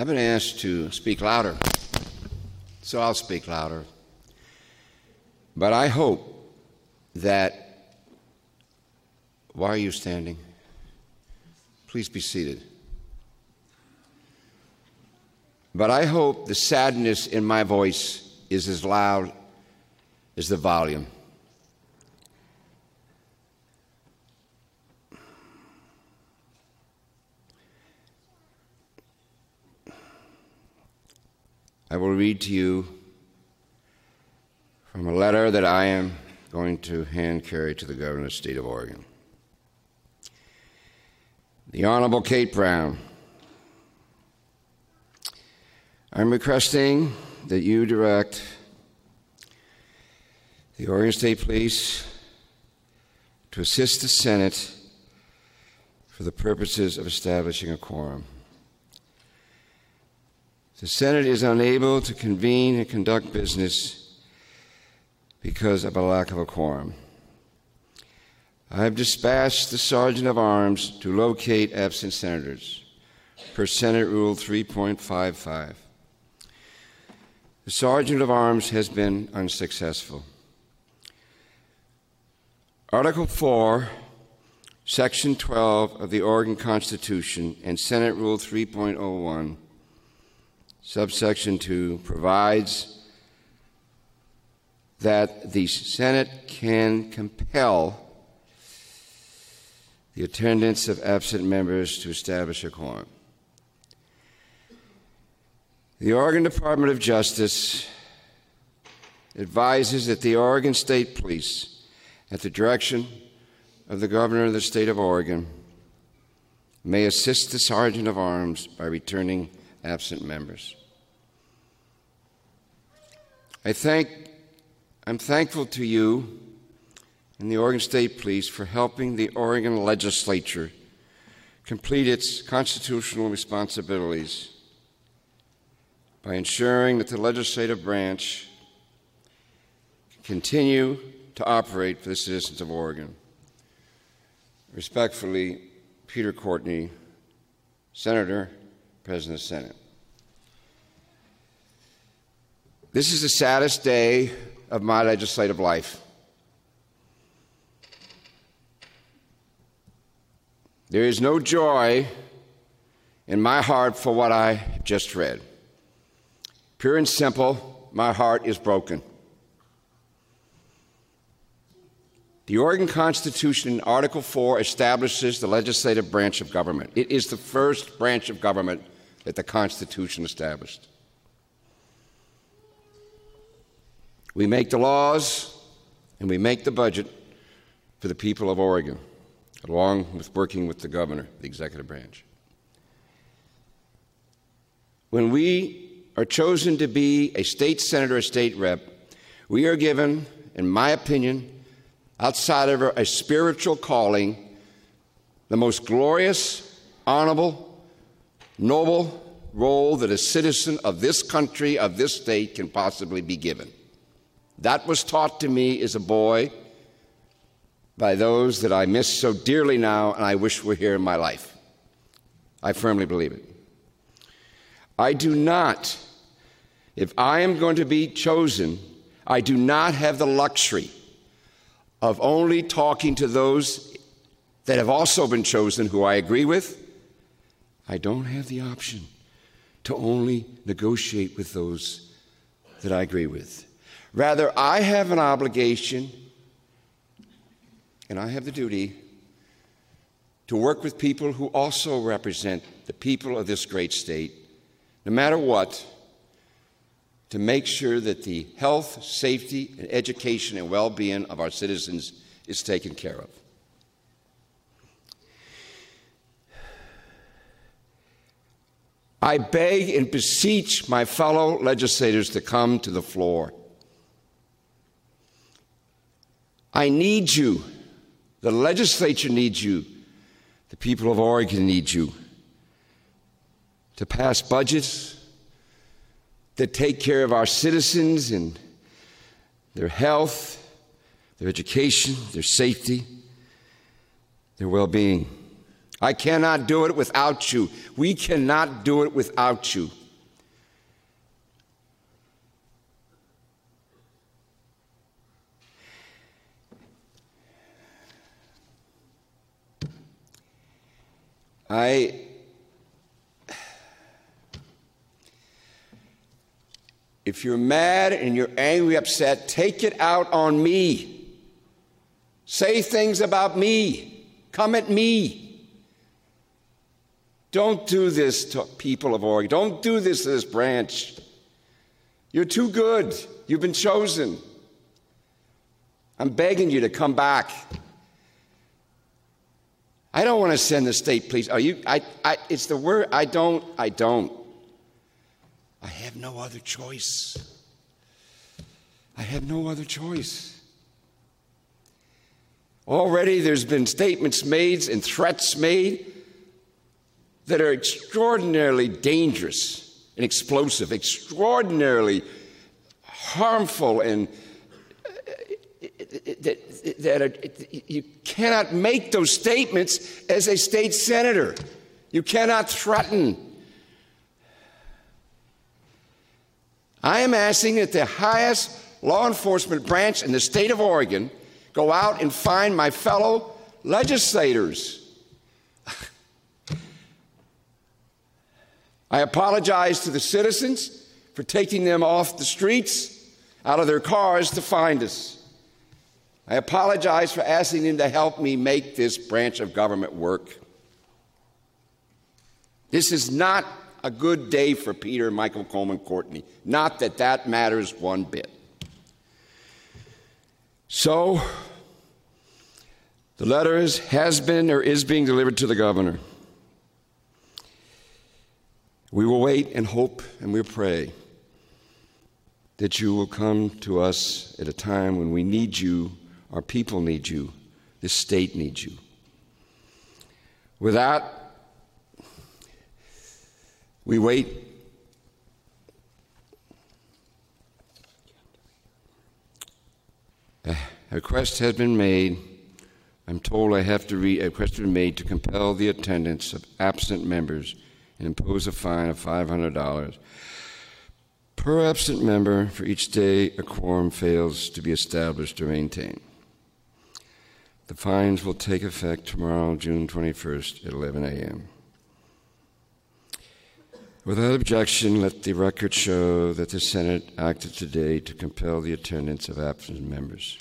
I've been asked to speak louder, so I'll speak louder. But I hope that. Why are you standing? Please be seated. But I hope the sadness in my voice is as loud as the volume. I will read to you from a letter that I am going to hand carry to the governor of the state of Oregon. The Honorable Kate Brown. I'm requesting that you direct the Oregon State Police to assist the Senate for the purposes of establishing a quorum. The Senate is unable to convene and conduct business because of a lack of a quorum. I have dispatched the Sergeant of Arms to locate absent senators per Senate Rule 3.55. The Sergeant of Arms has been unsuccessful. Article 4, Section 12 of the Oregon Constitution and Senate Rule 3.01 subsection 2 provides that the Senate can compel the attendance of absent members to establish a quorum. The Oregon Department of Justice advises that the Oregon State Police, at the direction of the Governor of the State of Oregon, may assist the Sergeant of Arms by returning absent members. I thank, I'm thankful to you and the Oregon State Police for helping the Oregon legislature complete its constitutional responsibilities by ensuring that the legislative branch continue to operate for the citizens of Oregon. Respectfully, Peter Courtney, Senator, President of the Senate. This is the saddest day of my legislative life. There is no joy in my heart for what I just read. Pure and simple, my heart is broken. The Oregon Constitution, in Article 4, establishes the legislative branch of government. It is the first branch of government that the Constitution established. We make the laws and we make the budget for the people of Oregon, along with working with the governor, the executive branch. When we are chosen to be a state senator or state rep, we are given, in my opinion, outside of a spiritual calling, the most glorious, honorable, noble role that a citizen of this country, of this state, can possibly be given. That was taught to me as a boy by those that I miss so dearly now and I wish were here in my life. I firmly believe it. I do not, if I am going to be chosen, I do not have the luxury of only talking to those that have also been chosen who I agree with. I don't have the option to only negotiate with those that I agree with. Rather, I have an obligation and I have the duty to work with people who also represent the people of this great state, no matter what, to make sure that the health, safety, and education and well being of our citizens is taken care of. I beg and beseech my fellow legislators to come to the floor. I need you. The legislature needs you. The people of Oregon need you to pass budgets that take care of our citizens and their health, their education, their safety, their well being. I cannot do it without you. We cannot do it without you. I if you're mad and you're angry, upset, take it out on me. Say things about me. Come at me. Don't do this to people of Oregon. Don't do this to this branch. You're too good. You've been chosen. I'm begging you to come back. I don't want to send the state police. Are you? I, I, it's the word. I don't. I don't. I have no other choice. I have no other choice. Already there's been statements made and threats made that are extraordinarily dangerous and explosive, extraordinarily harmful and uh, that, that are, you cannot make those statements as a state senator. You cannot threaten. I am asking that the highest law enforcement branch in the state of Oregon go out and find my fellow legislators. I apologize to the citizens for taking them off the streets, out of their cars to find us. I apologize for asking them to help me make this branch of government work. This is not a good day for Peter, Michael Coleman, Courtney. Not that that matters one bit. So, the letter is, has been or is being delivered to the governor. We will wait and hope and we'll pray that you will come to us at a time when we need you our people need you. This state needs you. With that, we wait. A request has been made. I'm told I have to read a request has been made to compel the attendance of absent members and impose a fine of $500 per absent member for each day a quorum fails to be established or maintained. The fines will take effect tomorrow, June 21st at 11 a.m. Without objection, let the record show that the Senate acted today to compel the attendance of absent members.